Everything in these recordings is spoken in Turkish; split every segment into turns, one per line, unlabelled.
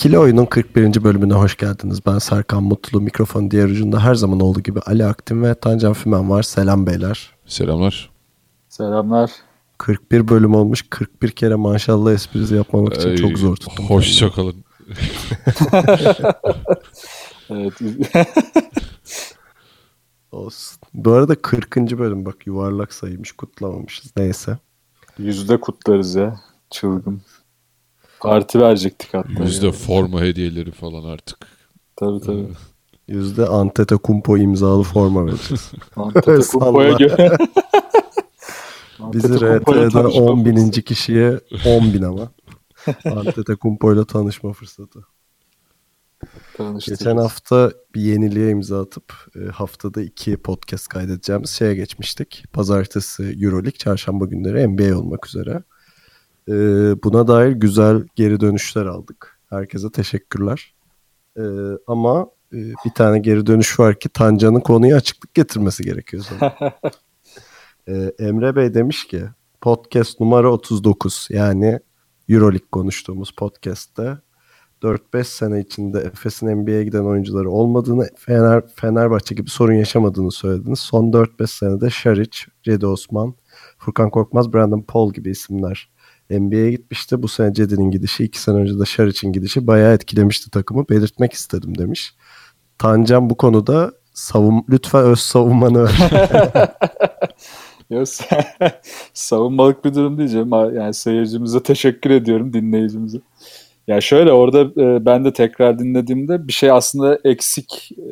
İkili Oyun'un 41. bölümüne hoş geldiniz. Ben Serkan Mutlu. Mikrofon diğer ucunda her zaman olduğu gibi Ali Aktin ve Tancan Fümen var. Selam beyler.
Selamlar.
Selamlar.
41 bölüm olmuş. 41 kere maşallah esprisi yapmamak için
Ay,
çok zor tuttum.
Hoşça kalın.
Evet.
Olsun. Bu arada 40. bölüm bak yuvarlak sayıymış kutlamamışız. Neyse.
Yüzde kutlarız ya. Çılgın. Parti verecektik hatta.
Yüzde
ya.
forma hediyeleri falan artık.
Tabii tabii.
Yüzde Antetokounmpo imzalı forma vereceğiz.
Antetokounmpo'ya göre.
Bizi RT'den
tanışma
10 bininci kişiye 10 bin ama. Antetokounmpo ile tanışma fırsatı.
Tanıştık.
Geçen hafta bir yeniliğe imza atıp e, haftada iki podcast kaydedeceğimiz şeye geçmiştik. Pazartesi Euroleague, çarşamba günleri NBA olmak üzere. E, buna dair güzel geri dönüşler aldık. Herkese teşekkürler. E, ama e, bir tane geri dönüş var ki Tancan'ın konuya açıklık getirmesi gerekiyor sonra. E, Emre Bey demiş ki podcast numara 39 yani Euroleague konuştuğumuz podcast'te 4-5 sene içinde Efes'in NBA'ye giden oyuncuları olmadığını, Fener, Fenerbahçe gibi sorun yaşamadığını söylediniz. Son 4-5 senede Şaric, Cedi Osman, Furkan Korkmaz, Brandon Paul gibi isimler NBA'ye gitmişti. Bu sene Cedi'nin gidişi, 2 sene önce de Şaric'in gidişi bayağı etkilemişti takımı. Belirtmek istedim demiş. Tancan bu konuda savun, lütfen öz savunmanı ver.
Yok, savunmalık bir durum diyeceğim. Yani seyircimize teşekkür ediyorum, dinleyicimize. Ya şöyle orada e, ben de tekrar dinlediğimde bir şey aslında eksik e,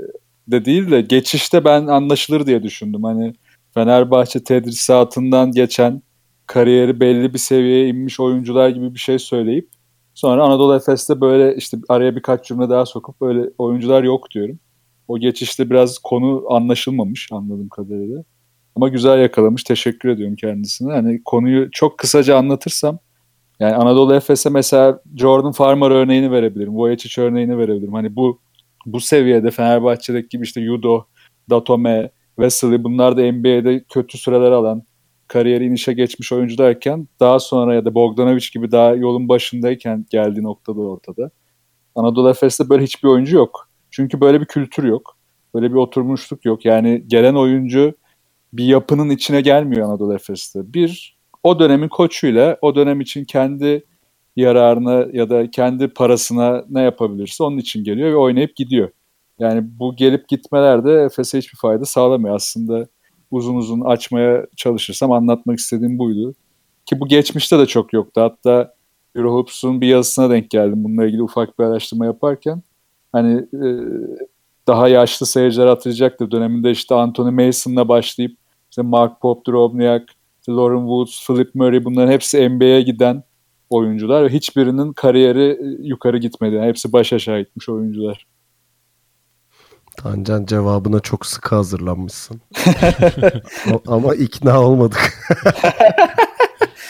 de değil de geçişte ben anlaşılır diye düşündüm. Hani Fenerbahçe tedrisatından geçen kariyeri belli bir seviyeye inmiş oyuncular gibi bir şey söyleyip sonra Anadolu Efes'te böyle işte araya birkaç cümle daha sokup böyle oyuncular yok diyorum. O geçişte biraz konu anlaşılmamış anladığım kadarıyla. Ama güzel yakalamış. Teşekkür ediyorum kendisine. Hani konuyu çok kısaca anlatırsam yani Anadolu Efes'e mesela Jordan Farmer örneğini verebilirim. Vujicic örneğini verebilirim. Hani bu bu seviyede Fenerbahçe'deki gibi işte Yudo, Datome, Wesley bunlar da NBA'de kötü süreler alan, kariyeri inişe geçmiş oyuncularken daha sonra ya da Bogdanovic gibi daha yolun başındayken geldiği noktada ortada. Anadolu Efes'te böyle hiçbir oyuncu yok. Çünkü böyle bir kültür yok. Böyle bir oturmuşluk yok. Yani gelen oyuncu bir yapının içine gelmiyor Anadolu Efes'te. Bir, o dönemin koçuyla o dönem için kendi yararına ya da kendi parasına ne yapabilirse onun için geliyor ve oynayıp gidiyor. Yani bu gelip gitmeler de Efes'e hiçbir fayda sağlamıyor. Aslında uzun uzun açmaya çalışırsam anlatmak istediğim buydu. Ki bu geçmişte de çok yoktu. Hatta Eurohoops'un bir yazısına denk geldim bununla ilgili ufak bir araştırma yaparken. Hani e, daha yaşlı seyirciler hatırlayacaktır. Döneminde işte Anthony Mason'la başlayıp işte Mark Pop, Drobniak, Lauren Woods, Philip Murray bunların hepsi NBA'ye giden oyuncular ve hiçbirinin kariyeri yukarı gitmedi. Yani hepsi baş aşağı gitmiş oyuncular.
Tancan cevabına çok sıkı hazırlanmışsın. Ama ikna olmadık.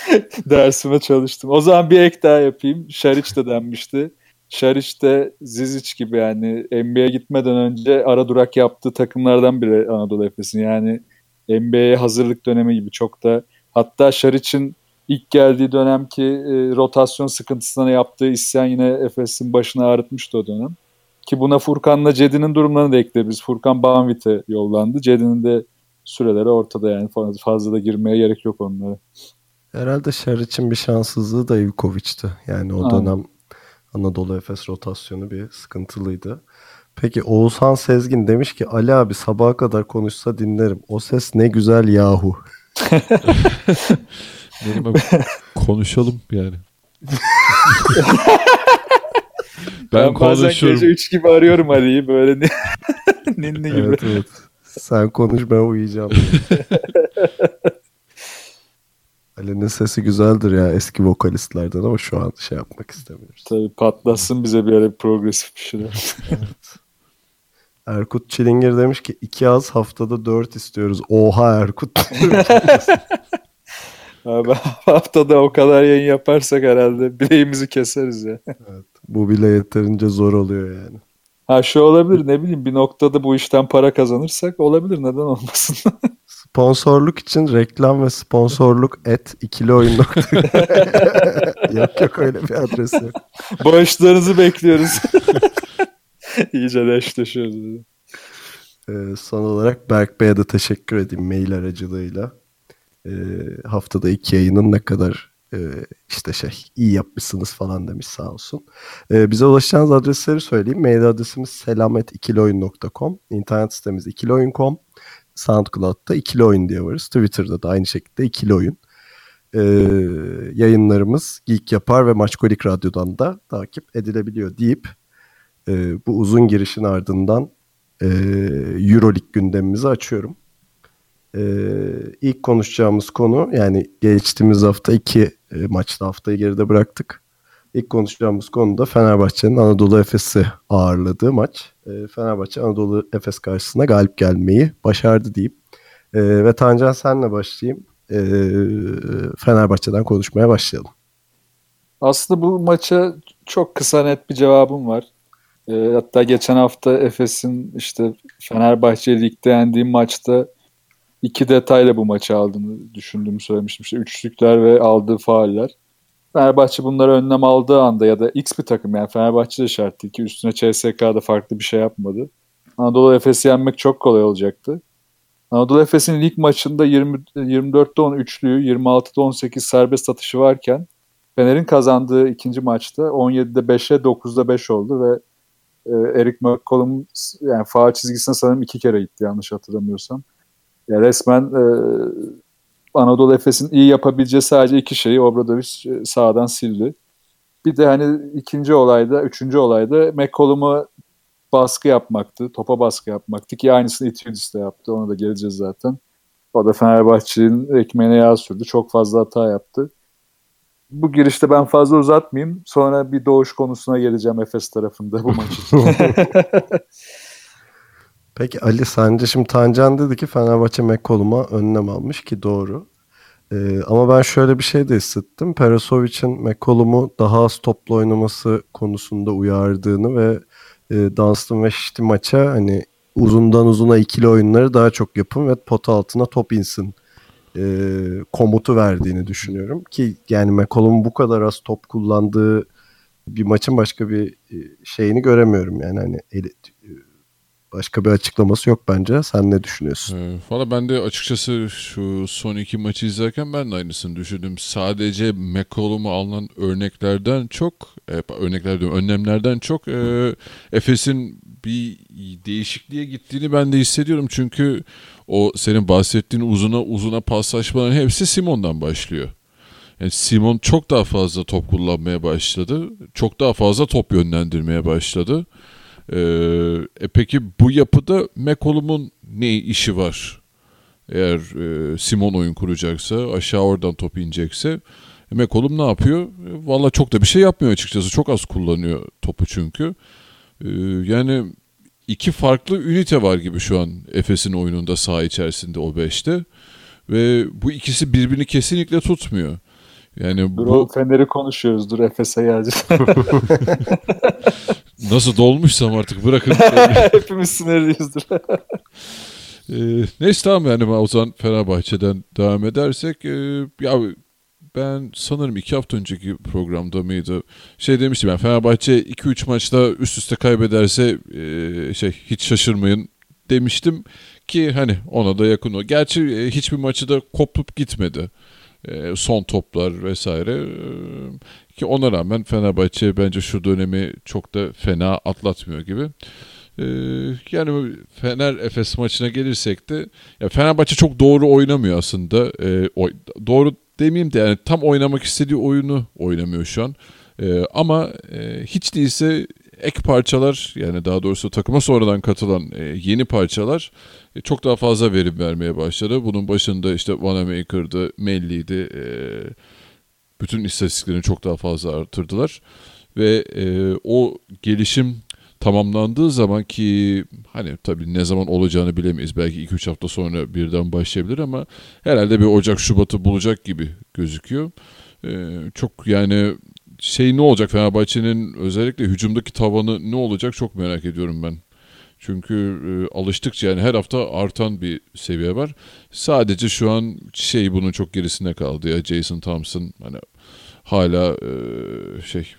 Dersime çalıştım. O zaman bir ek daha yapayım. Şariç de denmişti. Şariç de Zizic gibi yani NBA'ye gitmeden önce ara durak yaptığı takımlardan biri Anadolu Efes'in. Yani NBA'ye hazırlık dönemi gibi çok da hatta Şariç'in ilk geldiği dönemki e, rotasyon sıkıntısına yaptığı isyan yine Efes'in başını ağrıtmıştı o dönem. Ki buna Furkan'la Cedi'nin durumlarını da ekleyebiliriz. Furkan Banvit'e yollandı. Cedi'nin de süreleri ortada yani fazla, fazla da girmeye gerek yok onlara.
Herhalde Şer için bir şanssızlığı da Ivkovic'ti. Yani o
Aynen.
dönem Anadolu Efes rotasyonu bir sıkıntılıydı. Peki Oğuzhan Sezgin demiş ki Ali abi sabaha kadar konuşsa dinlerim. O ses ne güzel yahu.
Benim abi, konuşalım yani. ben,
Ben, bazen
konuşurum.
gece 3 gibi arıyorum Ali'yi böyle ni- ninni gibi.
Evet evet. Sen konuş ben uyuyacağım. Ali'nin sesi güzeldir ya eski vokalistlerden ama şu an şey yapmak istemiyoruz.
Tabii patlasın bize bir ara progresif bir şeyler.
Erkut Çilingir demiş ki iki az haftada dört istiyoruz. Oha Erkut.
Abi haftada o kadar yayın yaparsak herhalde bileğimizi keseriz ya.
Bu bile yeterince zor oluyor yani.
Ha şu olabilir ne bileyim bir noktada bu işten para kazanırsak olabilir neden olmasın.
Sponsorluk için reklam ve sponsorluk et ikili oyun yok yok öyle bir adres yok.
Bağışlarınızı bekliyoruz. İyice leşleşiyoruz.
Ee, son olarak Berk Bey'e de teşekkür edeyim mail aracılığıyla. Ee, haftada iki yayının ne kadar e, işte şey iyi yapmışsınız falan demiş sağ olsun. Ee, bize ulaşacağınız adresleri söyleyeyim. Mail adresimiz selamet2oyun.com İnternet sitemiz ikiloyun.com SoundCloud'da ikili oyun diye varız. Twitter'da da aynı şekilde ikili oyun. Ee, yayınlarımız Geek Yapar ve Maçkolik Radyo'dan da takip edilebiliyor deyip e, bu uzun girişin ardından e, Euroleague gündemimizi açıyorum. E, ilk konuşacağımız konu yani geçtiğimiz hafta iki e, maçta haftayı geride bıraktık. İlk konuşacağımız konu da Fenerbahçe'nin Anadolu Efes'i ağırladığı maç. E, Fenerbahçe Anadolu Efes karşısına galip gelmeyi başardı deyip e, ve Tancan senle başlayayım. E, Fenerbahçe'den konuşmaya başlayalım.
Aslında bu maça çok kısa net bir cevabım var. E, hatta geçen hafta Efes'in işte Fenerbahçe ligde yendiği maçta iki detayla bu maçı aldığını düşündüğümü söylemiştim. İşte üçlükler ve aldığı fauller. Fenerbahçe bunları önlem aldığı anda ya da X bir takım yani Fenerbahçe de şart değil ki üstüne CSK'da farklı bir şey yapmadı. Anadolu Efes'i yenmek çok kolay olacaktı. Anadolu Efes'in lig maçında 20, 24'te 10 üçlüğü, 26'da 18 serbest atışı varken Fener'in kazandığı ikinci maçta 17'de 5'e 9'da 5 oldu ve e, Eric McCollum yani faal çizgisine sanırım iki kere gitti yanlış hatırlamıyorsam. Ya resmen e, Anadolu Efes'in iyi yapabileceği sadece iki şeyi Obradoviç e, sağdan sildi. Bir de hani ikinci olayda, üçüncü olayda McCollum'a baskı yapmaktı. Topa baskı yapmaktı ki aynısını Itudis de yaptı. Ona da geleceğiz zaten. O da Fenerbahçe'nin ekmeğine yağ sürdü. Çok fazla hata yaptı. Bu girişte ben fazla uzatmayayım. Sonra bir doğuş konusuna geleceğim Efes tarafında bu maç için.
Peki Ali sence şimdi Tancan dedi ki Fenerbahçe McCollum'a önlem almış ki doğru. Ee, ama ben şöyle bir şey de hissettim. Perasovic'in McCollum'u daha az toplu oynaması konusunda uyardığını ve e, Dunstan ve Şişti maça hani uzundan uzuna ikili oyunları daha çok yapın ve pot altına top insin e, komutu verdiğini düşünüyorum. Ki yani McCollum bu kadar az top kullandığı bir maçın başka bir e, şeyini göremiyorum. Yani hani eli, başka bir açıklaması yok bence. Sen ne düşünüyorsun?
Ee, Valla ben de açıkçası şu son iki maçı izlerken ben de aynısını düşündüm. Sadece McCollum'a alınan örneklerden çok, e, örnekler diyorum, önlemlerden çok e, Efes'in bir değişikliğe gittiğini ben de hissediyorum. Çünkü o senin bahsettiğin uzuna uzuna paslaşmaların hepsi Simon'dan başlıyor. Yani Simon çok daha fazla top kullanmaya başladı. Çok daha fazla top yönlendirmeye başladı. Ee, e peki bu yapıda McCollum'un ne işi var? Eğer e, Simon oyun kuracaksa, aşağı oradan top inecekse e, McCollum ne yapıyor? E, Valla çok da bir şey yapmıyor açıkçası. Çok az kullanıyor topu çünkü. E, yani iki farklı ünite var gibi şu an Efes'in oyununda saha içerisinde o beşte. Ve bu ikisi birbirini kesinlikle tutmuyor. Yani
dur
bu
Fener'i konuşuyoruz. Dur Efes'e geleceğiz.
nasıl dolmuşsam artık bırakın.
Hepimiz sinirliyizdir.
Ee, neyse tamam yani o zaman Fenerbahçe'den devam edersek e, ya ben sanırım iki hafta önceki programda mıydı şey demiştim yani Fenerbahçe 2-3 maçta üst üste kaybederse e, şey hiç şaşırmayın demiştim ki hani ona da yakın o. Gerçi e, hiçbir maçı da kopup gitmedi. E, son toplar vesaire E, ki ona rağmen Fenerbahçe bence şu dönemi çok da fena atlatmıyor gibi. Ee, yani Fener Efes maçına gelirsek de ya Fenerbahçe çok doğru oynamıyor aslında. Doğru demeyeyim de yani tam oynamak istediği oyunu oynamıyor şu an. Ama e, hiç değilse ek parçalar yani daha doğrusu takıma sonradan katılan e, yeni parçalar e, çok daha fazla verim vermeye başladı. Bunun başında işte Wanamaker'dı, Melli'ydi. E, bütün istatistiklerini çok daha fazla artırdılar. Ve e, o gelişim tamamlandığı zaman ki hani tabii ne zaman olacağını bilemeyiz. Belki 2-3 hafta sonra birden başlayabilir ama herhalde bir Ocak Şubat'ı bulacak gibi gözüküyor. Ee, çok yani şey ne olacak Fenerbahçe'nin özellikle hücumdaki tavanı ne olacak çok merak ediyorum ben. Çünkü e, alıştıkça yani her hafta artan bir seviye var. Sadece şu an şey bunun çok gerisinde kaldı ya Jason Thompson hani hala e, şey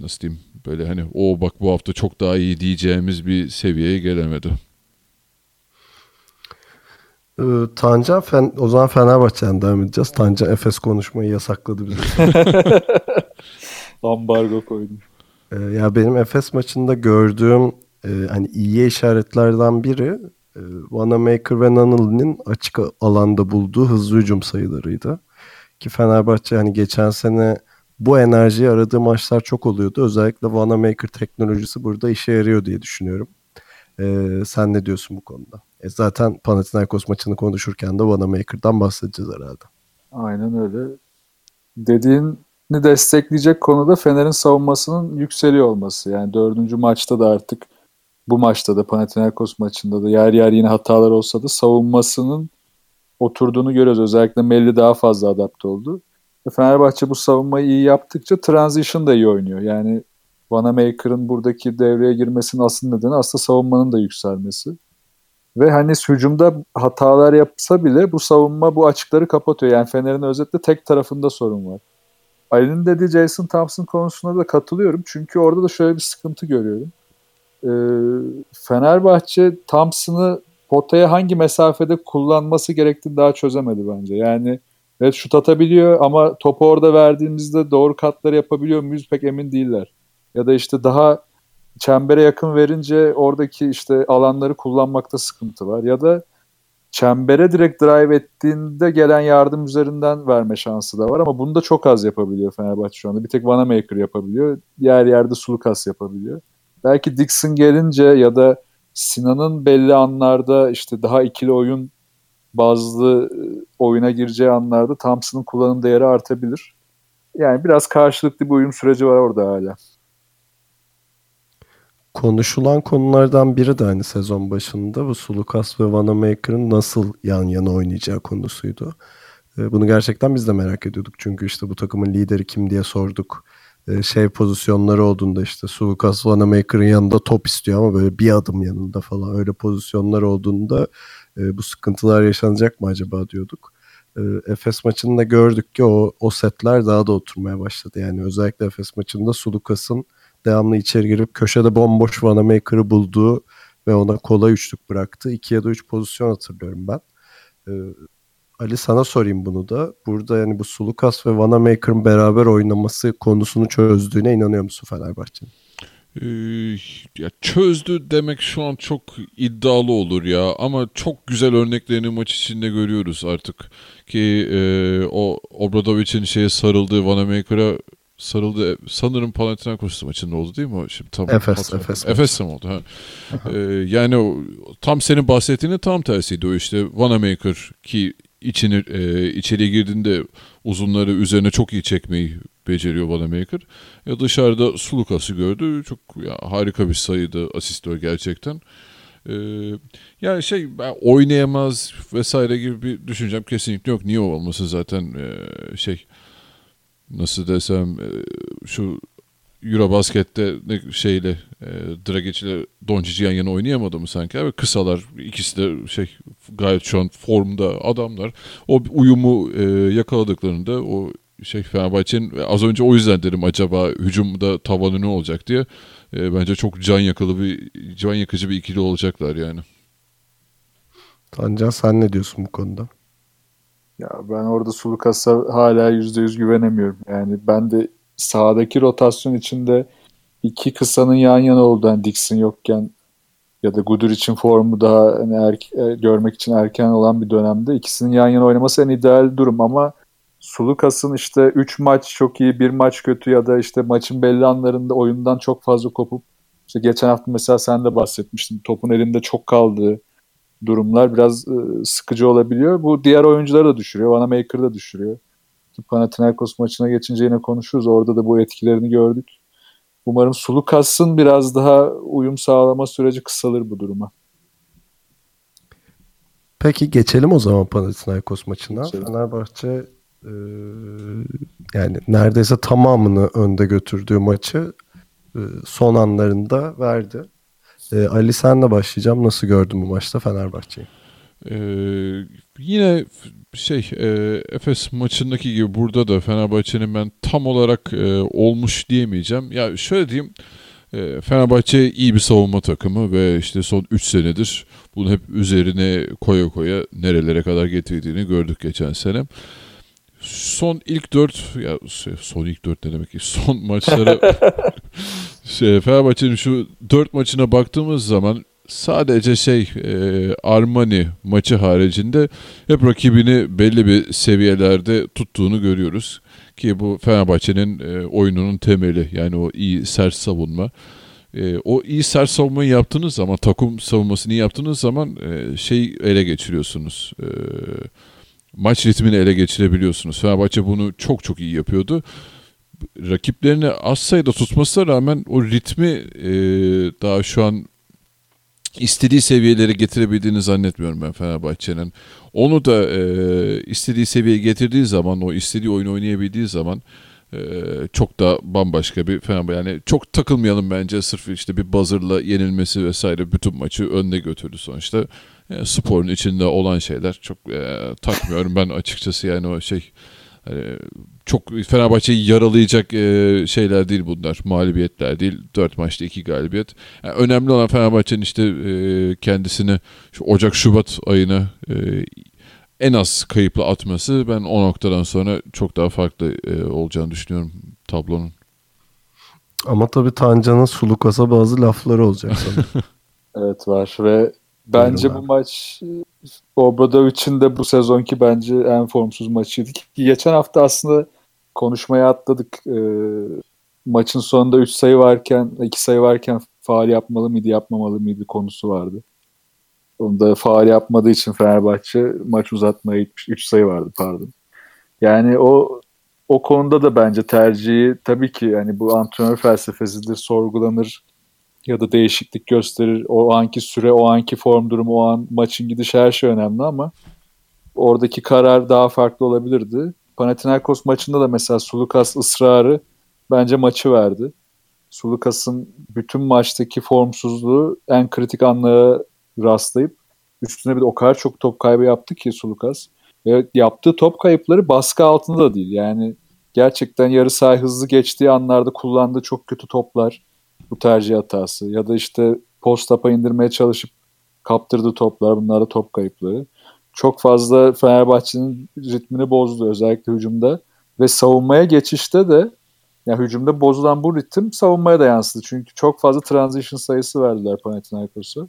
nasıl diyeyim böyle hani o bak bu hafta çok daha iyi diyeceğimiz bir seviyeye gelemedi.
Ee, Tancan Fen o zaman Fenerbahçe'den devam edeceğiz. Tancan Efes konuşmayı yasakladı bize.
Ambargo koydum.
Ee, ya benim Efes maçında gördüğüm e, hani iyi işaretlerden biri e, Wanamaker ve Nunnally'nin açık alanda bulduğu hızlı hücum sayılarıydı. Ki Fenerbahçe hani geçen sene bu enerjiyi aradığı maçlar çok oluyordu. Özellikle Wanamaker teknolojisi burada işe yarıyor diye düşünüyorum. Ee, sen ne diyorsun bu konuda? E zaten Panathinaikos maçını konuşurken de Wanamaker'dan bahsedeceğiz herhalde.
Aynen öyle. Dediğini destekleyecek konuda Fener'in savunmasının yükseliyor olması. Yani dördüncü maçta da artık bu maçta da Panathinaikos maçında da yer yer yine hatalar olsa da savunmasının oturduğunu görüyoruz. Özellikle Melli daha fazla adapte oldu. Fenerbahçe bu savunmayı iyi yaptıkça transition da iyi oynuyor. Yani Vanamaker'ın buradaki devreye girmesinin asıl nedeni aslında savunmanın da yükselmesi. Ve hani hücumda hatalar yapsa bile bu savunma bu açıkları kapatıyor. Yani Fener'in özetle tek tarafında sorun var. Ali'nin dediği Jason Thompson konusuna da katılıyorum. Çünkü orada da şöyle bir sıkıntı görüyorum. Ee, Fenerbahçe Thompson'ı potaya hangi mesafede kullanması gerektiğini daha çözemedi bence. Yani Evet şut atabiliyor ama topu orada verdiğimizde doğru katları yapabiliyor muyuz pek emin değiller. Ya da işte daha çembere yakın verince oradaki işte alanları kullanmakta sıkıntı var. Ya da çembere direkt drive ettiğinde gelen yardım üzerinden verme şansı da var ama bunu da çok az yapabiliyor Fenerbahçe şu anda. Bir tek Vanamaker yapabiliyor. Diğer yerde Sulukas yapabiliyor. Belki Dixon gelince ya da Sinan'ın belli anlarda işte daha ikili oyun bazı e, oyuna gireceği anlarda Thompson'ın kullanım değeri artabilir. Yani biraz karşılıklı bir uyum süreci var orada hala.
Konuşulan konulardan biri de hani sezon başında bu Sulukas ve Vanamaker'ın nasıl yan yana oynayacağı konusuydu. E, bunu gerçekten biz de merak ediyorduk. Çünkü işte bu takımın lideri kim diye sorduk. E, şey pozisyonları olduğunda işte Sulukas Vanamaker'ın yanında top istiyor ama böyle bir adım yanında falan öyle pozisyonlar olduğunda bu sıkıntılar yaşanacak mı acaba diyorduk. Efes maçında gördük ki o, o setler daha da oturmaya başladı. Yani özellikle Efes maçında Sulukas'ın devamlı içeri girip köşede bomboş Vanamaker'ı bulduğu ve ona kolay üçlük bıraktı. 2 ya da 3 pozisyon hatırlıyorum ben. Ee, Ali sana sorayım bunu da. Burada yani bu Sulukas ve Vanamaker'ın beraber oynaması konusunu çözdüğüne inanıyor musun Fenerbahçe'nin?
Ee, ya çözdü demek şu an çok iddialı olur ya. Ama çok güzel örneklerini maç içinde görüyoruz artık. Ki e, o Obradovic'in şeye sarıldığı Vanamaker'a sarıldı sanırım Panathinaikos maçında oldu değil mi o? Şimdi tam
Efes Efes
Efes mi oldu? Ha. Ee, yani o, tam senin bahsettiğinin tam tersiydi o işte. Vanamaker ki içini e, içeriye girdiğinde uzunları üzerine çok iyi çekmeyi beceriyor Vanamaker. Ya dışarıda Sulukas'ı gördü. Çok ya, harika bir sayıydı asistör gerçekten. Ee, yani şey ben oynayamaz vesaire gibi bir düşüncem kesinlikle yok. Niye olması zaten e, şey nasıl desem e, şu Eurobasket'te şeyle e, Dragic ile Doncic yan yana oynayamadı mı sanki? Evet, kısalar ikisi de şey gayet şu an formda adamlar. O uyumu e, yakaladıklarında o şey Fenerbahçe'nin az önce o yüzden dedim acaba hücumda tavanı ne olacak diye. E, bence çok can yakılı bir can yakıcı bir ikili olacaklar yani.
Tancan sen ne diyorsun bu konuda?
Ya ben orada Sulukas'a hala %100 güvenemiyorum. Yani ben de sahadaki rotasyon içinde iki kısanın yan yana olduğu yani Dixon yokken ya da Gudur için formu daha hani erke, görmek için erken olan bir dönemde ikisinin yan yana oynaması en ideal durum ama Sulukas'ın işte 3 maç çok iyi, bir maç kötü ya da işte maçın belli anlarında oyundan çok fazla kopup İşte geçen hafta mesela sen de bahsetmiştin. Topun elinde çok kaldığı durumlar biraz e, sıkıcı olabiliyor. Bu diğer oyuncuları da düşürüyor. Vanamaker'ı da düşürüyor. Panathinaikos maçına geçince yine konuşuruz. Orada da bu etkilerini gördük. Umarım Sulukas'ın biraz daha uyum sağlama süreci kısalır bu duruma.
Peki geçelim o zaman Panathinaikos maçına.
Geçelim.
Fenerbahçe e, yani neredeyse tamamını önde götürdüğü maçı e, son anlarında verdi. E, Ali senle başlayacağım. Nasıl gördün bu maçta Fenerbahçe'yi?
Ee, yine şey e, Efes maçındaki gibi burada da Fenerbahçe'nin ben tam olarak e, olmuş diyemeyeceğim. Ya şöyle diyeyim e, Fenerbahçe iyi bir savunma takımı ve işte son 3 senedir bunu hep üzerine koya koya nerelere kadar getirdiğini gördük geçen sene. Son ilk 4 ya şey, son ilk 4 ne demek ki son maçlara şey, Fenerbahçe'nin şu 4 maçına baktığımız zaman sadece şey e, Armani maçı haricinde hep rakibini belli bir seviyelerde tuttuğunu görüyoruz. Ki bu Fenerbahçe'nin e, oyununun temeli yani o iyi sert savunma. E, o iyi sert savunmayı yaptığınız zaman takım savunmasını yaptığınız zaman e, şey ele geçiriyorsunuz. E, maç ritmini ele geçirebiliyorsunuz. Fenerbahçe bunu çok çok iyi yapıyordu. Rakiplerini az sayıda tutmasına rağmen o ritmi e, daha şu an istediği seviyelere getirebildiğini zannetmiyorum ben Fenerbahçe'nin. Onu da e, istediği seviyeye getirdiği zaman, o istediği oyunu oynayabildiği zaman e, çok da bambaşka bir Fenerbahçe. Yani çok takılmayalım bence sırf işte bir buzzer'la yenilmesi vesaire bütün maçı önde götürdü sonuçta. E, sporun içinde olan şeyler çok e, takmıyorum ben açıkçası yani o şey çok Fenerbahçe'yi yaralayacak e, şeyler değil bunlar. Mağlubiyetler değil. Dört maçta iki galibiyet. Yani önemli olan Fenerbahçe'nin işte e, kendisini şu Ocak-Şubat ayına e, en az kayıpla atması ben o noktadan sonra çok daha farklı e, olacağını düşünüyorum tablonun.
Ama tabii Tancan'ın Sulukas'a bazı lafları olacak sana.
Evet var ve bence
Buyurun
bu maç Obradovic'in de bu sezonki bence en formsuz maçıydı. Ki geçen hafta aslında konuşmaya atladık. Ee, maçın sonunda 3 sayı varken, 2 sayı varken faal yapmalı mıydı, yapmamalı mıydı konusu vardı. Onda faal yapmadığı için Fenerbahçe maç uzatmaya gitmiş. 3 sayı vardı pardon. Yani o o konuda da bence tercihi tabii ki yani bu antrenör felsefesidir, sorgulanır ya da değişiklik gösterir. O anki süre, o anki form durumu, o an maçın gidişi her şey önemli ama oradaki karar daha farklı olabilirdi. Panathinaikos maçında da mesela Sulukas ısrarı bence maçı verdi. Sulukas'ın bütün maçtaki formsuzluğu en kritik anlara rastlayıp üstüne bir de o kadar çok top kaybı yaptı ki Sulukas. Ve yaptığı top kayıpları baskı altında da değil. Yani gerçekten yarı saha hızlı geçtiği anlarda kullandığı çok kötü toplar bu tercih hatası ya da işte post tapa indirmeye çalışıp kaptırdığı toplar bunlar da top kayıpları. Çok fazla Fenerbahçe'nin ritmini bozdu özellikle hücumda ve savunmaya geçişte de yani hücumda bozulan bu ritim savunmaya da yansıdı. Çünkü çok fazla transition sayısı verdiler Panathinaikos'a.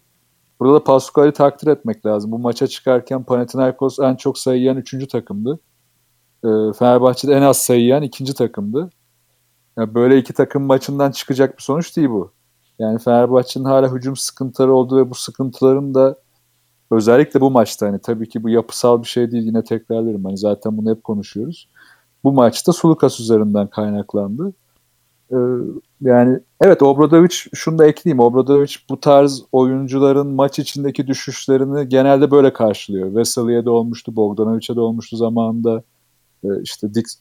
Burada da Pascual'i takdir etmek lazım. Bu maça çıkarken Panathinaikos en çok sayı yiyen üçüncü takımdı. Ee, Fenerbahçe'de en az sayı yiyen ikinci takımdı. Yani böyle iki takım maçından çıkacak bir sonuç değil bu. Yani Fenerbahçe'nin hala hücum sıkıntıları oldu ve bu sıkıntıların da özellikle bu maçta hani tabii ki bu yapısal bir şey değil yine tekrarlarım. Hani zaten bunu hep konuşuyoruz. Bu maçta Sulukas üzerinden kaynaklandı. Ee, yani evet Obradovic şunu da ekleyeyim. Obradovic bu tarz oyuncuların maç içindeki düşüşlerini genelde böyle karşılıyor. Veseli'ye de olmuştu, Bogdanovic'e de olmuştu zamanında. Ee, işte Dix,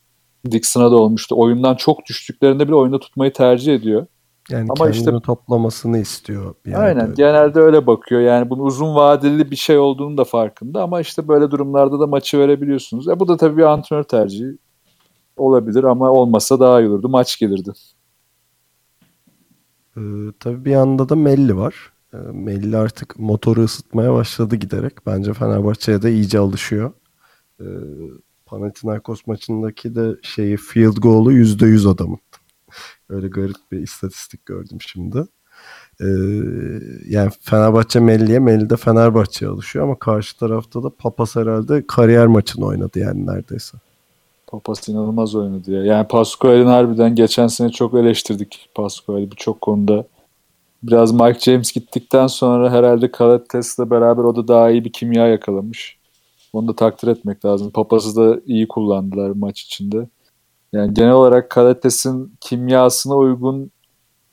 Dixon'a da olmuştu. Oyundan çok düştüklerinde bile oyunda tutmayı tercih ediyor.
Yani
Ama
kendini
işte-
toplamasını istiyor. Bir
Aynen.
öyle.
Genelde öyle bakıyor. Yani bunun uzun vadeli bir şey olduğunu da farkında ama işte böyle durumlarda da maçı verebiliyorsunuz. E bu da tabii bir antrenör tercihi olabilir ama olmasa daha iyi olurdu. Maç gelirdi.
Ee, tabii bir yanda da Melli var. Ee, Melli artık motoru ısıtmaya başladı giderek. Bence Fenerbahçe'ye de iyice alışıyor. Ee, Panathinaikos maçındaki de şeyi field goal'u %100 adamın. Öyle garip bir istatistik gördüm şimdi. Ee, yani Fenerbahçe Melli'ye, Melli de Fenerbahçe'ye alışıyor ama karşı tarafta da Papas herhalde kariyer maçını oynadı yani neredeyse.
Papas inanılmaz oynadı ya. Yani Pascual'in harbiden geçen sene çok eleştirdik Pascual'i birçok konuda. biraz Mike James gittikten sonra herhalde Kalates'le beraber o da daha iyi bir kimya yakalamış. Onu da takdir etmek lazım. Papaz'ı da iyi kullandılar maç içinde. Yani genel olarak Kalates'in kimyasına uygun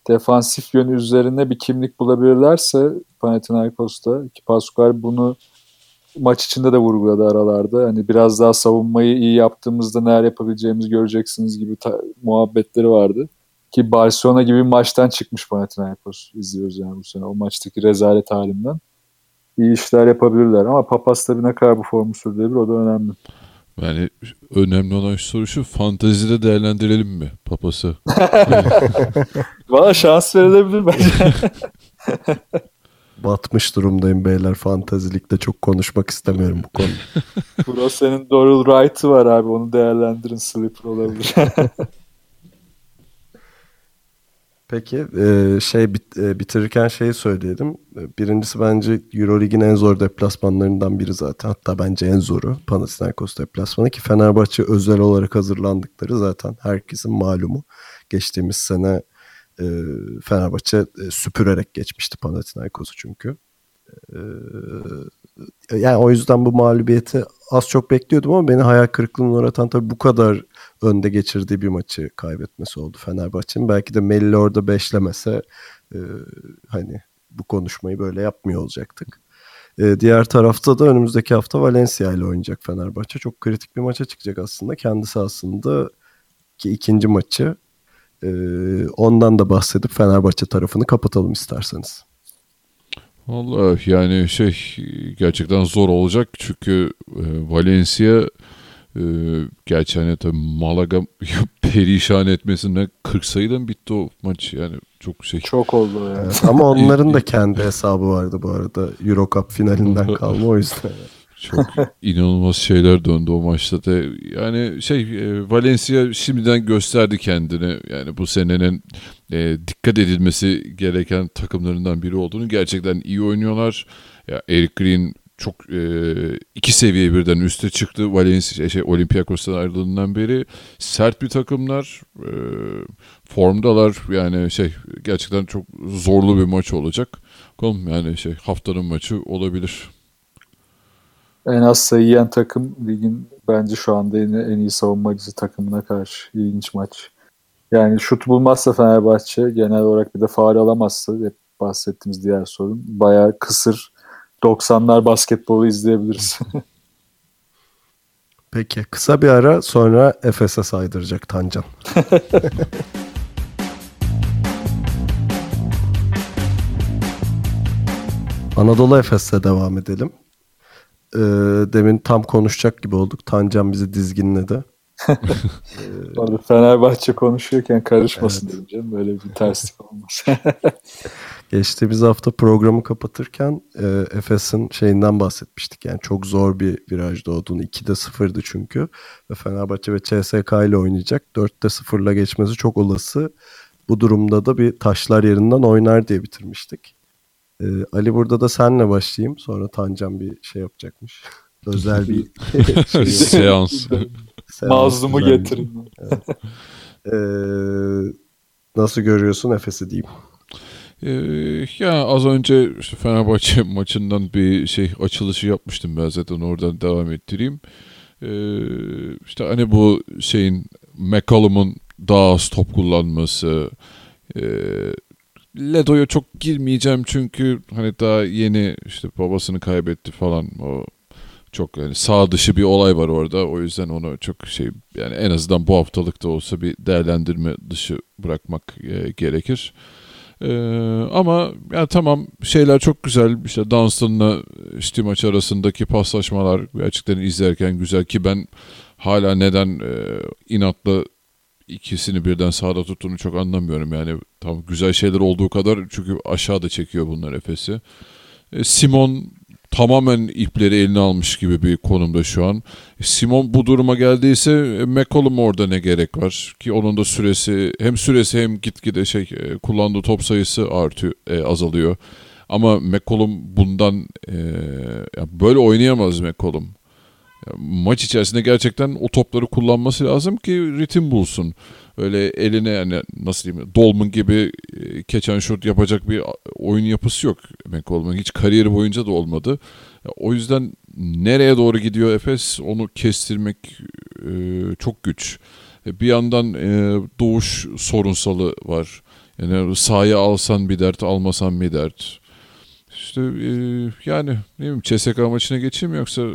defansif yönü üzerine bir kimlik bulabilirlerse Panathinaikos'ta ki Pascual bunu maç içinde de vurguladı aralarda. Hani biraz daha savunmayı iyi yaptığımızda neler yapabileceğimizi göreceksiniz gibi ta- muhabbetleri vardı. Ki Barcelona gibi maçtan çıkmış Panathinaikos izliyoruz yani bu sene. O maçtaki rezalet halinden. İyi işler yapabilirler ama Papas tabii ne kadar bu formu sürdürebilir o da önemli.
Yani önemli olan şu soru şu fantezide değerlendirelim mi papası?
Valla şans verilebilir bence.
Batmış durumdayım beyler. Fantazilikte çok konuşmak istemiyorum bu konu.
Bro senin Doral Wright'ı var abi onu değerlendirin sleeper olabilir.
Peki e, şey e, bitirirken şeyi söyleyelim. E, Birincisi bence Eurolig'in en zor deplasmanlarından biri zaten. Hatta bence en zoru Panathinaikos deplasmanı ki Fenerbahçe özel olarak hazırlandıkları zaten herkesin malumu. Geçtiğimiz sene Fenerbahçe süpürerek geçmişti Panathinaikos'u çünkü. Yani o yüzden bu mağlubiyeti az çok bekliyordum ama beni hayal kırıklığına uğratan tabii bu kadar önde geçirdiği bir maçı kaybetmesi oldu Fenerbahçe'nin. Belki de Melli orada beşlemese e, hani bu konuşmayı böyle yapmıyor olacaktık. E, diğer tarafta da önümüzdeki hafta Valencia ile oynayacak Fenerbahçe. Çok kritik bir maça çıkacak aslında. Kendisi aslında ki ikinci maçı. E, ondan da bahsedip Fenerbahçe tarafını kapatalım isterseniz.
Vallahi yani şey gerçekten zor olacak çünkü e, Valencia e, gerçi hani tabii Malaga perişan etmesinden 40 sayıdan bitti o maç yani çok şey.
Çok oldu yani.
Ama onların da kendi hesabı vardı bu arada. Euro Cup finalinden kalma o yüzden.
Çok inanılmaz şeyler döndü o maçta da. Yani şey e, Valencia şimdiden gösterdi kendini. Yani bu senenin e, dikkat edilmesi gereken takımlarından biri olduğunu gerçekten iyi oynuyorlar. Ya Eric Green çok e, iki seviye birden üste çıktı. Valencia şey Olympiakos'tan ayrıldığından beri sert bir takımlar. E, formdalar. Yani şey gerçekten çok zorlu bir maç olacak. Bakalım yani şey haftanın maçı olabilir.
En az sayı yiyen takım ligin bence şu anda en, en iyi savunmacı takımına karşı ilginç maç. Yani şut bulmazsa Fenerbahçe genel olarak bir de faal alamazsa hep bahsettiğimiz diğer sorun. Bayağı kısır 90'lar basketbolu izleyebiliriz.
Peki kısa bir ara sonra Efes'e saydıracak Tancan. Anadolu Efes'le devam edelim. Ee, demin tam konuşacak gibi olduk. Tancan bizi dizginledi.
Orada Fenerbahçe konuşuyorken karışmasın evet. canım. Böyle bir terslik olmaz.
Geçtiğimiz hafta programı kapatırken e, Efes'in şeyinden bahsetmiştik. Yani çok zor bir virajda olduğunu. 2'de 0'dı çünkü. Ve Fenerbahçe ve CSK ile oynayacak. 4'te 0'la geçmesi çok olası. Bu durumda da bir taşlar yerinden oynar diye bitirmiştik. E, Ali burada da senle başlayayım. Sonra Tancan bir şey yapacakmış. Özel bir
şey seans.
Mazlumu getirin.
Evet. Ee, nasıl görüyorsun Efes'i diyeyim?
Ee, ya az önce işte Fenerbahçe maçından bir şey açılışı yapmıştım ben zaten oradan devam ettireyim. Ee, işte hani bu şeyin McCollum'un daha az top kullanması e, Ledo'ya çok girmeyeceğim çünkü hani daha yeni işte babasını kaybetti falan o çok yani sağ dışı bir olay var orada. O yüzden onu çok şey yani en azından bu haftalıkta olsa bir değerlendirme dışı bırakmak e, gerekir. E, ama yani tamam şeyler çok güzel. İşte Dunstan'la işte maç arasındaki paslaşmalar gerçekten izlerken güzel ki ben hala neden e, inatla ikisini birden sağda tuttuğunu çok anlamıyorum. Yani tam güzel şeyler olduğu kadar çünkü aşağıda çekiyor bunlar Efes'i. E, Simon tamamen ipleri eline almış gibi bir konumda şu an. Simon bu duruma geldiyse e, McCollum orada ne gerek var ki onun da süresi hem süresi hem gitgide şey e, kullandığı top sayısı artıyor e, azalıyor. Ama McCollum bundan e, böyle oynayamaz McCollum. Maç içerisinde gerçekten o topları kullanması lazım ki ritim bulsun. Öyle eline yani nasıl diyeyim Dolman gibi e, şut yapacak bir oyun yapısı yok. McCollum'un hiç kariyeri boyunca da olmadı. O yüzden nereye doğru gidiyor Efes onu kestirmek e, çok güç. E, bir yandan e, doğuş sorunsalı var. Yani sahaya alsan bir dert, almasan bir dert. İşte yani ne bileyim CSK maçına geçeyim yoksa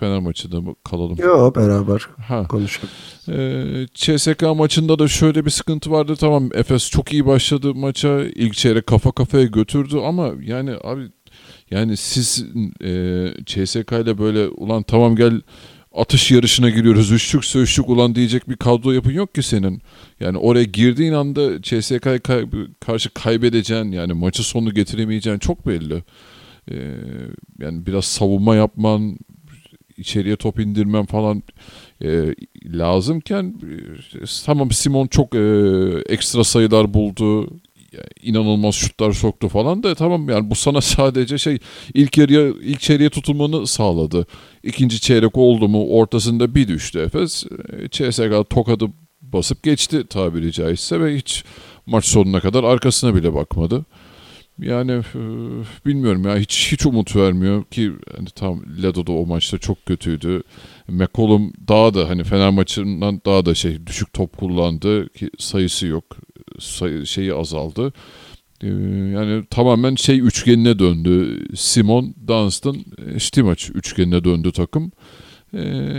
Fener maçında mı kalalım?
Yok beraber
Ha.
konuşalım.
Ee, CSK maçında da şöyle bir sıkıntı vardı. Tamam Efes çok iyi başladı maça. İlk çeyrek kafa kafaya götürdü ama yani abi yani siz e, CSK ile böyle ulan tamam gel atış yarışına giriyoruz. Üçlük söğüşlük ulan diyecek bir kadro yapın yok ki senin. Yani oraya girdiğin anda CSK'ya kay- karşı kaybedeceğin yani maçı sonu getiremeyeceğin çok belli. Ee, yani biraz savunma yapman, içeriye top indirmen falan e, lazımken e, tamam Simon çok e, ekstra sayılar buldu. İnanılmaz şutlar soktu falan da tamam yani bu sana sadece şey ilk yarıya ilk çeyreğe tutulmanı sağladı. İkinci çeyrek oldu mu ortasında bir düştü Efes. E, CSKA tokadı basıp geçti tabiri caizse ve hiç maç sonuna kadar arkasına bile bakmadı. Yani e, bilmiyorum ya hiç hiç umut vermiyor ki hani tam Lado da o maçta çok kötüydü. McCollum daha da hani Fener maçından daha da şey düşük top kullandı ki sayısı yok. Sayı, şeyi azaldı. E, yani tamamen şey üçgenine döndü. Simon, Dunstan, e, Stimac üçgenine döndü takım. E,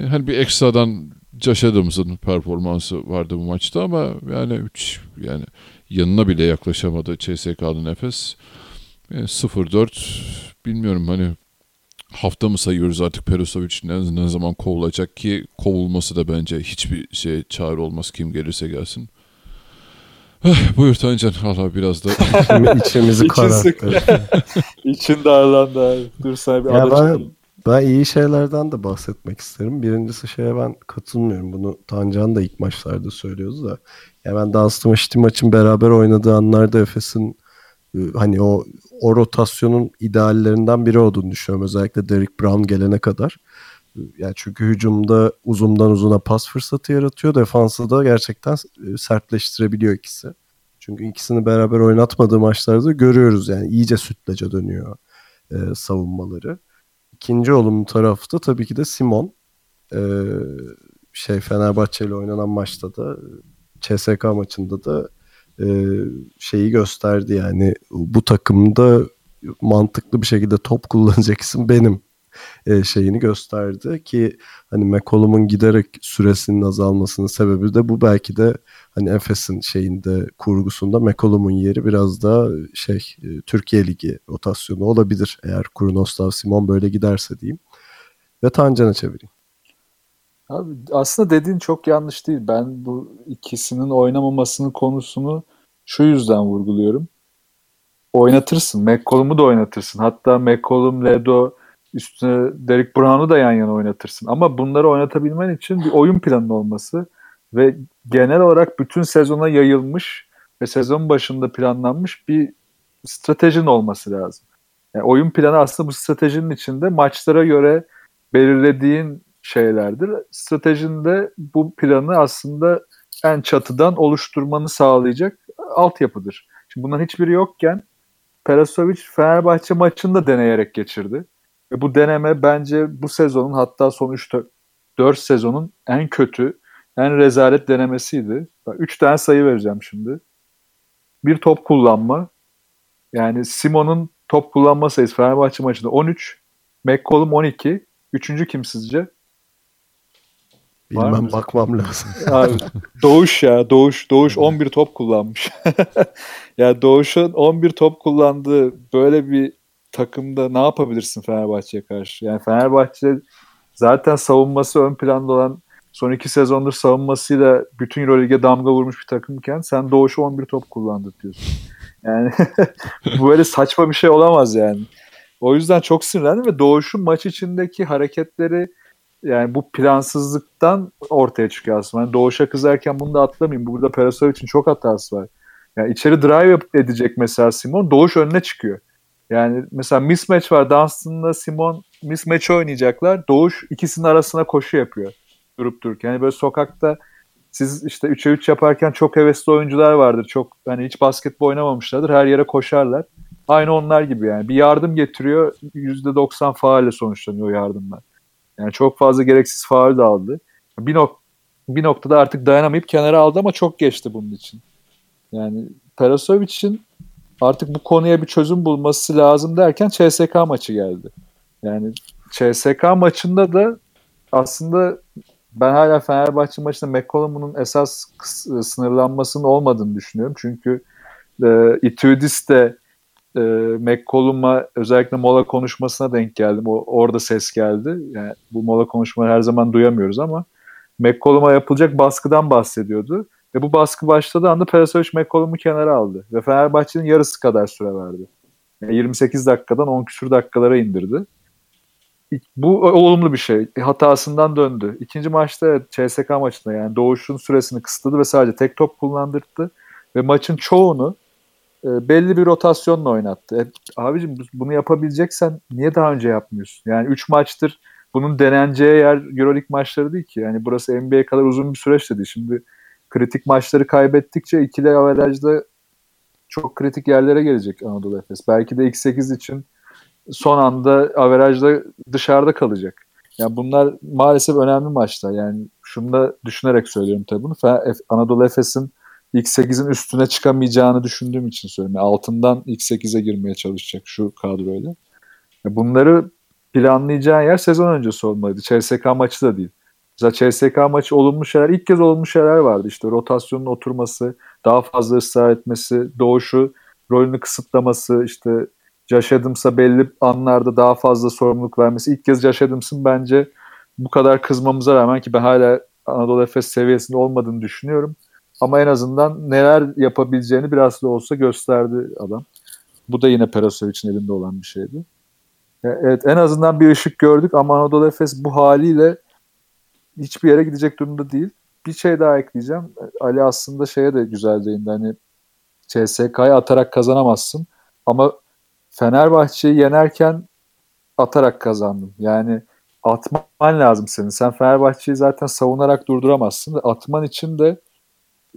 hani bir ekstradan Josh Adams'ın performansı vardı bu maçta ama yani üç yani yanına bile yaklaşamadı CSK'nın Efes. E, 0-4 bilmiyorum hani hafta mı sayıyoruz artık Perusovic ne, ne zaman kovulacak ki kovulması da bence hiçbir şey çağrı olmaz kim gelirse gelsin. Eh, buyur Tancan hala biraz da
İçimi- İçimizi kararttı.
İçin darlandı abi. Dur sana bir
Ya ben-
çıkalım.
Ben iyi şeylerden de bahsetmek isterim. Birincisi şeye ben katılmıyorum. Bunu Tancan da ilk maçlarda söylüyordu da. Ya ben Dunstan ve Stimaç'ın beraber oynadığı anlarda Efes'in e, hani o o rotasyonun ideallerinden biri olduğunu düşünüyorum. Özellikle Derek Brown gelene kadar. E, Yani çünkü hücumda uzundan uzuna pas fırsatı yaratıyor. Defansı da gerçekten e, sertleştirebiliyor ikisi. Çünkü ikisini beraber oynatmadığı maçlarda görüyoruz yani iyice sütlaca dönüyor e, savunmaları. İkinci olumlu tarafta tabii ki de Simon. Ee, şey Fenerbahçe ile oynanan maçta da CSK maçında da e, şeyi gösterdi yani bu takımda mantıklı bir şekilde top kullanacak isim benim e, şeyini gösterdi ki hani McCollum'un giderek süresinin azalmasının sebebi de bu belki de hani Efes'in şeyinde kurgusunda McCollum'un yeri biraz daha şey e, Türkiye Ligi rotasyonu olabilir eğer Kurnoslav Simon böyle giderse diyeyim ve Tancan'a çevireyim.
Abi aslında dediğin çok yanlış değil. Ben bu ikisinin oynamamasının konusunu şu yüzden vurguluyorum. Oynatırsın. McCollum'u da oynatırsın. Hatta McCollum, Ledo üstüne Derek Brown'u da yan yana oynatırsın. Ama bunları oynatabilmen için bir oyun planının olması ve genel olarak bütün sezona yayılmış ve sezon başında planlanmış bir stratejin olması lazım. Yani oyun planı aslında bu stratejinin içinde maçlara göre belirlediğin şeylerdir. Stratejinde bu planı aslında en çatıdan oluşturmanı sağlayacak altyapıdır. Şimdi bunların hiçbiri yokken Perasovic Fenerbahçe maçını da deneyerek geçirdi. Ve bu deneme bence bu sezonun hatta son 3-4 sezonun en kötü, en rezalet denemesiydi. 3 tane sayı vereceğim şimdi. Bir top kullanma. Yani Simon'un top kullanma sayısı Fenerbahçe maçında 13, McCollum 12. Üçüncü kim sizce?
Bilmem bakmam lazım.
Abi, Doğuş ya Doğuş Doğuş 11 top kullanmış. ya Doğuş'un 11 top kullandığı böyle bir takımda ne yapabilirsin Fenerbahçe'ye karşı? Yani Fenerbahçe zaten savunması ön planda olan son iki sezondur savunmasıyla bütün Euroleague'e damga vurmuş bir takımken sen Doğuş'u 11 top kullandırtıyorsun. Yani böyle saçma bir şey olamaz yani. O yüzden çok sinirlendim ve Doğuş'un maç içindeki hareketleri yani bu plansızlıktan ortaya çıkıyor aslında. Yani Doğuş'a kızarken bunu da atlamayayım. Burada Perasovic'in çok hatası var. Yani içeri drive edecek mesela Simon. Doğuş önüne çıkıyor. Yani mesela mismatch var. Dunstan'la Simon mismatch oynayacaklar. Doğuş ikisinin arasına koşu yapıyor. Durup dururken. Yani böyle sokakta siz işte 3'e 3 yaparken çok hevesli oyuncular vardır. Çok hani hiç basketbol oynamamışlardır. Her yere koşarlar. Aynı onlar gibi yani. Bir yardım getiriyor. %90 faalle sonuçlanıyor yardımlar. Yani çok fazla gereksiz faal da aldı. Bir, nok bir noktada artık dayanamayıp kenara aldı ama çok geçti bunun için. Yani Perasovic için artık bu konuya bir çözüm bulması lazım derken CSK maçı geldi. Yani CSK maçında da aslında ben hala Fenerbahçe maçında McCollum'un esas sınırlanmasının olmadığını düşünüyorum. Çünkü e, Itudis de e, McCollum'a özellikle mola konuşmasına denk geldim. O, orada ses geldi. Yani bu mola konuşmaları her zaman duyamıyoruz ama McCollum'a yapılacak baskıdan bahsediyordu. Ve bu baskı başladığı anda Perasovic McCollum'u kenara aldı. Ve Fenerbahçe'nin yarısı kadar süre verdi. Yani 28 dakikadan 10 küsur dakikalara indirdi. Bu olumlu bir şey. Hatasından döndü. İkinci maçta evet, CSK maçında yani Doğuş'un süresini kısıtladı ve sadece tek top kullandırdı. Ve maçın çoğunu e, belli bir rotasyonla oynattı. E, abicim bunu yapabileceksen niye daha önce yapmıyorsun? Yani 3 maçtır bunun deneneceği yer Euroleague maçları değil ki. Yani burası NBA kadar uzun bir süreç dedi. Şimdi kritik maçları kaybettikçe ikili averajda çok kritik yerlere gelecek Anadolu Efes. Belki de X8 için son anda averajda dışarıda kalacak. Yani bunlar maalesef önemli maçlar. Yani şunu da düşünerek söylüyorum tabii bunu. Anadolu Efes'in X8'in üstüne çıkamayacağını düşündüğüm için söylüyorum. Yani altından X8'e girmeye çalışacak şu kadroyla. Bunları planlayacağı yer sezon öncesi olmalıydı. CSK maçı da değil. Mesela CSK maçı olumlu şeyler, ilk kez olumlu şeyler vardı. İşte rotasyonun oturması, daha fazla ısrar etmesi, doğuşu rolünü kısıtlaması, işte Josh Adams'a belli anlarda daha fazla sorumluluk vermesi. İlk kez Josh Adams'ın bence bu kadar kızmamıza rağmen ki ben hala Anadolu Efes seviyesinde olmadığını düşünüyorum. Ama en azından neler yapabileceğini biraz da olsa gösterdi adam. Bu da yine Perasovic'in elinde olan bir şeydi. Evet en azından bir ışık gördük ama Anadolu Efes bu haliyle hiçbir yere gidecek durumda değil. Bir şey daha ekleyeceğim. Ali aslında şeye de güzel değindi. Hani CSK'yı atarak kazanamazsın. Ama Fenerbahçe'yi yenerken atarak kazandın. Yani atman lazım senin. Sen Fenerbahçe'yi zaten savunarak durduramazsın. Atman için de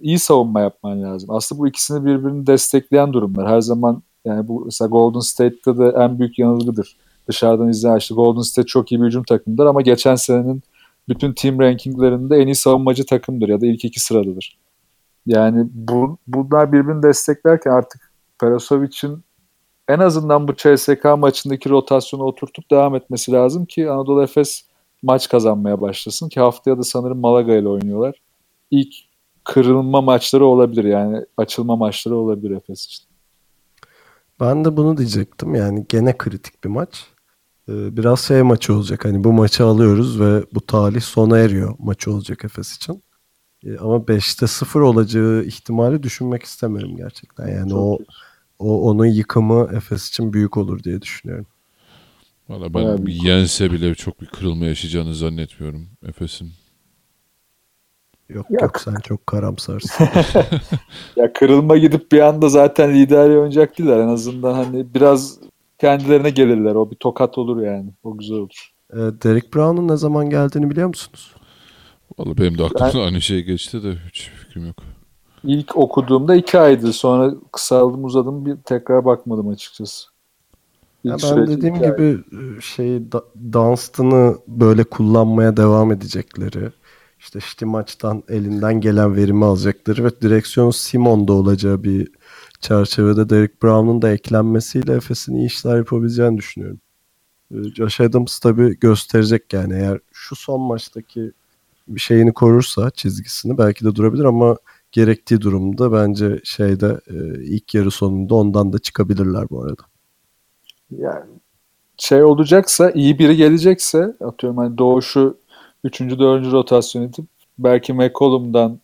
iyi savunma yapman lazım. Aslında bu ikisini birbirini destekleyen durumlar. Her zaman yani bu mesela Golden State'te de en büyük yanılgıdır. Dışarıdan izleyen işte Golden State çok iyi bir hücum takımıdır ama geçen senenin bütün team rankinglerinde en iyi savunmacı takımdır ya da ilk iki sıradadır. Yani bu, bunlar birbirini desteklerken artık Perasovic'in en azından bu CSK maçındaki rotasyonu oturtup devam etmesi lazım ki Anadolu Efes maç kazanmaya başlasın ki haftaya da sanırım Malaga ile oynuyorlar. İlk kırılma maçları olabilir yani açılma maçları olabilir Efes için.
Ben de bunu diyecektim yani gene kritik bir maç. Ee, biraz şey maçı olacak hani bu maçı alıyoruz ve bu talih sona eriyor maçı olacak Efes için. Ee, ama 5'te 0 olacağı ihtimali düşünmek istemiyorum gerçekten. Yani Çok o, o onun yıkımı Efes için büyük olur diye düşünüyorum.
Valla ben Abi. yense bile çok bir kırılma yaşayacağını zannetmiyorum Efes'in.
Yok yok, yok sen çok karamsarsın.
ya kırılma gidip bir anda zaten liderliği oynayacak değiller. En azından hani biraz kendilerine gelirler. O bir tokat olur yani. O güzel olur.
Ee, Derek Brown'un ne zaman geldiğini biliyor musunuz?
Valla benim de aklımda ben... aynı şey geçti de hiç fikrim yok.
İlk okuduğumda iki aydı. Sonra kısaldım uzadım bir tekrar bakmadım açıkçası.
ya ben dediğim gibi ay. şey Dunstan'ı böyle kullanmaya devam edecekleri işte işte maçtan elinden gelen verimi alacakları ve direksiyon Simon'da olacağı bir çerçevede Derek Brown'un da eklenmesiyle Efes'in iyi işler yapabileceğini düşünüyorum. Ee, Josh Adams tabii gösterecek yani eğer şu son maçtaki bir şeyini korursa çizgisini belki de durabilir ama gerektiği durumda bence şeyde e, ilk yarı sonunda ondan da çıkabilirler bu arada.
Yani şey olacaksa iyi biri gelecekse atıyorum hani doğuşu 3. 4. rotasyon edip belki McCollum'dan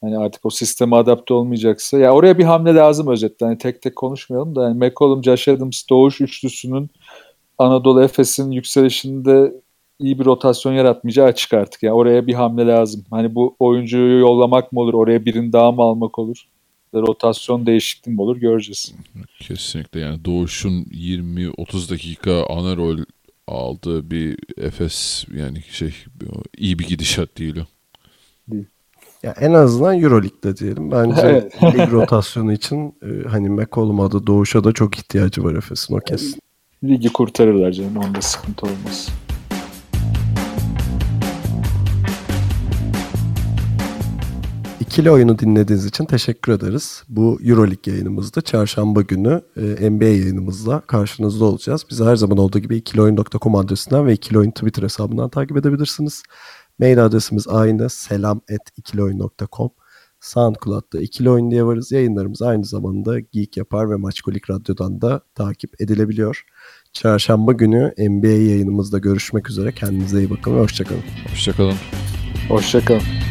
Hani artık o sisteme adapte olmayacaksa. Ya oraya bir hamle lazım özetle. Hani tek tek konuşmayalım da yani McCollum, Josh Adams, Doğuş üçlüsünün Anadolu Efes'in yükselişinde iyi bir rotasyon yaratmayacağı açık artık. Yani oraya bir hamle lazım. Hani bu oyuncuyu yollamak mı olur? Oraya birini daha mı almak olur? rotasyon değişikliği mi olur göreceğiz.
Kesinlikle yani Doğuş'un 20-30 dakika ana rol aldığı bir Efes yani şey iyi bir gidişat değil o.
Ya en azından Euroleague'de diyelim. Bence
Evet.
lig rotasyonu için e, hani McCollum adı Doğuş'a da çok ihtiyacı var Efes'in o kesin.
Ligi kurtarırlar canım onda sıkıntı olmaz.
İkili oyunu dinlediğiniz için teşekkür ederiz. Bu Euroleague yayınımızda çarşamba günü e, NBA yayınımızla karşınızda olacağız. Bizi her zaman olduğu gibi ikilioyun.com adresinden ve ikilioyun Twitter hesabından takip edebilirsiniz. Mail adresimiz aynı selam@ikilioyun.com. SoundCloud'da ikili oyun diye varız. Yayınlarımız aynı zamanda Geek Yapar ve Maçkolik Radyo'dan da takip edilebiliyor. Çarşamba günü NBA yayınımızda görüşmek üzere. Kendinize iyi bakın ve hoşçakalın.
Hoşçakalın.
Hoşçakalın.